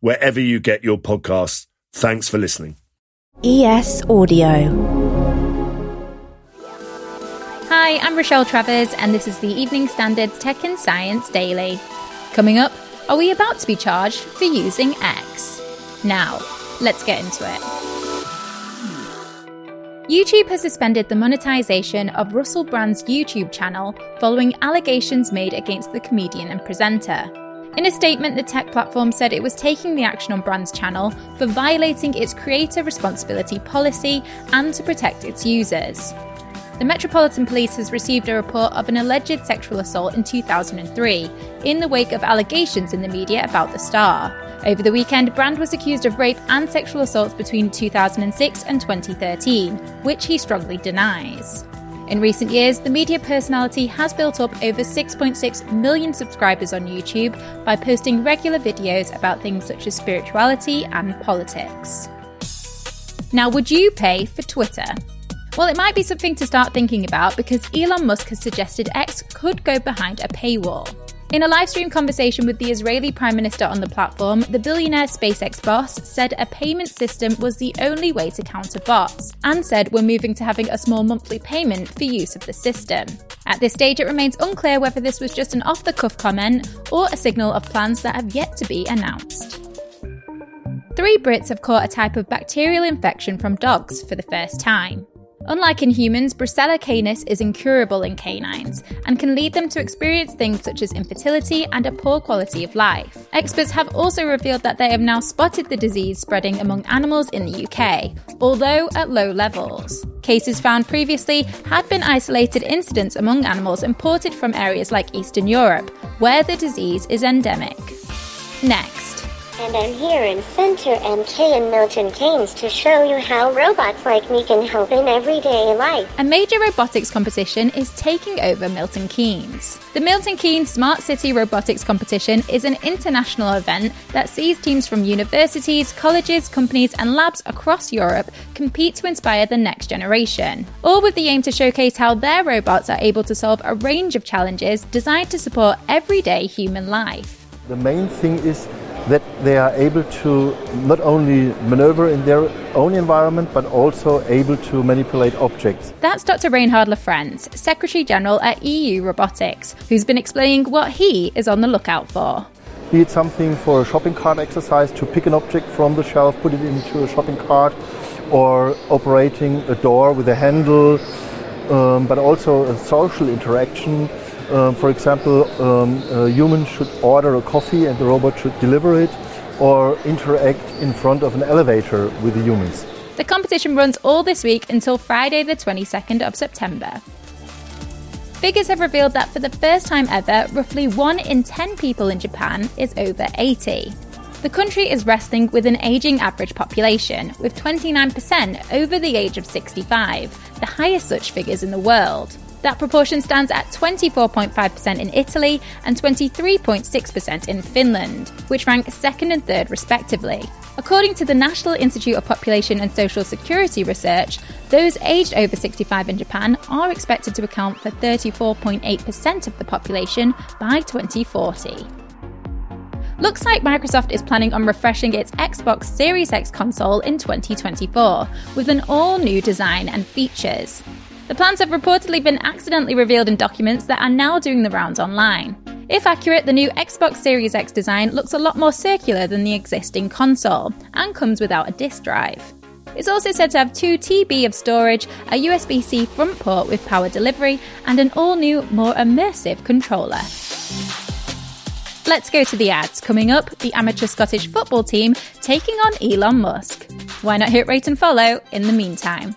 wherever you get your podcasts. Thanks for listening. ES Audio. Hi, I'm Rochelle Travers, and this is the Evening Standard's Tech and Science Daily. Coming up, are we about to be charged for using X? Now, let's get into it. YouTube has suspended the monetization of Russell Brand's YouTube channel following allegations made against the comedian and presenter. In a statement, the tech platform said it was taking the action on Brand's channel for violating its creator responsibility policy and to protect its users. The Metropolitan Police has received a report of an alleged sexual assault in 2003, in the wake of allegations in the media about the star. Over the weekend, Brand was accused of rape and sexual assaults between 2006 and 2013, which he strongly denies. In recent years, the media personality has built up over 6.6 million subscribers on YouTube by posting regular videos about things such as spirituality and politics. Now, would you pay for Twitter? Well, it might be something to start thinking about because Elon Musk has suggested X could go behind a paywall. In a live stream conversation with the Israeli Prime Minister on the platform, the billionaire SpaceX boss said a payment system was the only way to counter bots, and said we're moving to having a small monthly payment for use of the system. At this stage, it remains unclear whether this was just an off the cuff comment or a signal of plans that have yet to be announced. Three Brits have caught a type of bacterial infection from dogs for the first time. Unlike in humans, Brucella canis is incurable in canines and can lead them to experience things such as infertility and a poor quality of life. Experts have also revealed that they have now spotted the disease spreading among animals in the UK, although at low levels. Cases found previously had been isolated incidents among animals imported from areas like Eastern Europe, where the disease is endemic. Next. And I'm here in Center MK in Milton Keynes to show you how robots like me can help in everyday life. A major robotics competition is taking over Milton Keynes. The Milton Keynes Smart City Robotics Competition is an international event that sees teams from universities, colleges, companies, and labs across Europe compete to inspire the next generation, all with the aim to showcase how their robots are able to solve a range of challenges designed to support everyday human life. The main thing is that they are able to not only maneuver in their own environment but also able to manipulate objects. That's Dr. Reinhard Lafrenz, Secretary General at EU Robotics, who's been explaining what he is on the lookout for. Be it something for a shopping cart exercise to pick an object from the shelf, put it into a shopping cart, or operating a door with a handle, um, but also a social interaction um, for example, um, a human should order a coffee and the robot should deliver it, or interact in front of an elevator with the humans. The competition runs all this week until Friday, the 22nd of September. Figures have revealed that for the first time ever, roughly 1 in 10 people in Japan is over 80. The country is wrestling with an ageing average population, with 29% over the age of 65, the highest such figures in the world. That proportion stands at 24.5% in Italy and 23.6% in Finland, which rank second and third respectively. According to the National Institute of Population and Social Security Research, those aged over 65 in Japan are expected to account for 34.8% of the population by 2040. Looks like Microsoft is planning on refreshing its Xbox Series X console in 2024 with an all new design and features. The plans have reportedly been accidentally revealed in documents that are now doing the rounds online. If accurate, the new Xbox Series X design looks a lot more circular than the existing console and comes without a disk drive. It's also said to have 2 TB of storage, a USB C front port with power delivery, and an all new, more immersive controller. Let's go to the ads. Coming up, the amateur Scottish football team taking on Elon Musk. Why not hit rate and follow in the meantime?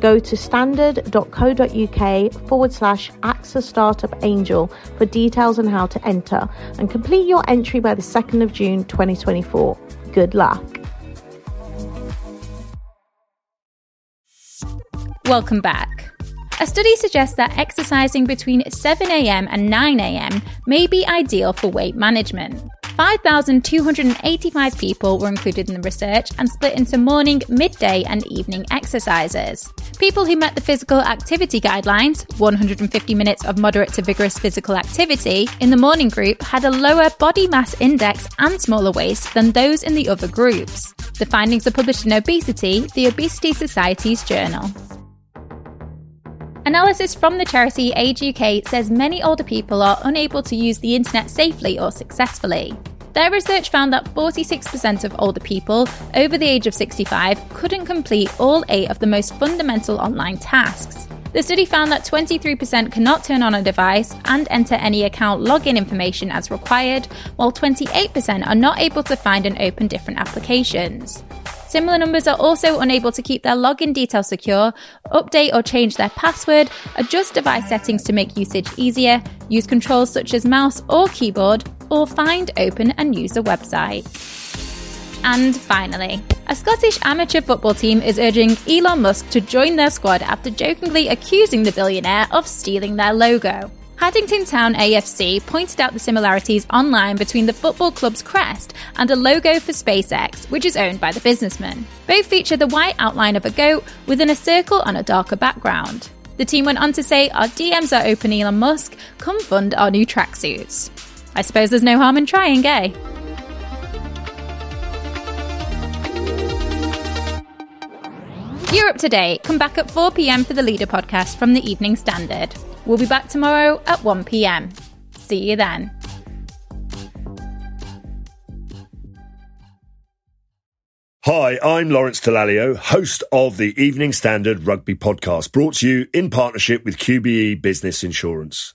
Go to standard.co.uk forward slash AXA Startup Angel for details on how to enter and complete your entry by the 2nd of June 2024. Good luck. Welcome back. A study suggests that exercising between 7am and 9am may be ideal for weight management. 5,285 people were included in the research and split into morning, midday, and evening exercises. People who met the physical activity guidelines, 150 minutes of moderate to vigorous physical activity, in the morning group had a lower body mass index and smaller waist than those in the other groups. The findings are published in Obesity, the Obesity Society's journal. Analysis from the charity Age UK says many older people are unable to use the internet safely or successfully. Their research found that 46% of older people over the age of 65 couldn't complete all eight of the most fundamental online tasks. The study found that 23% cannot turn on a device and enter any account login information as required, while 28% are not able to find and open different applications. Similar numbers are also unable to keep their login details secure, update or change their password, adjust device settings to make usage easier, use controls such as mouse or keyboard, or find, open, and use a website. And finally, a Scottish amateur football team is urging Elon Musk to join their squad after jokingly accusing the billionaire of stealing their logo. Haddington Town AFC pointed out the similarities online between the football club's crest and a logo for SpaceX, which is owned by the businessman. Both feature the white outline of a goat within a circle on a darker background. The team went on to say, Our DMs are open, Elon Musk. Come fund our new tracksuits. I suppose there's no harm in trying, eh? You're up to date. Come back at 4 pm for the Leader podcast from the Evening Standard. We'll be back tomorrow at 1 pm. See you then. Hi, I'm Lawrence Dallaglio, host of the Evening Standard Rugby Podcast, brought to you in partnership with QBE Business Insurance.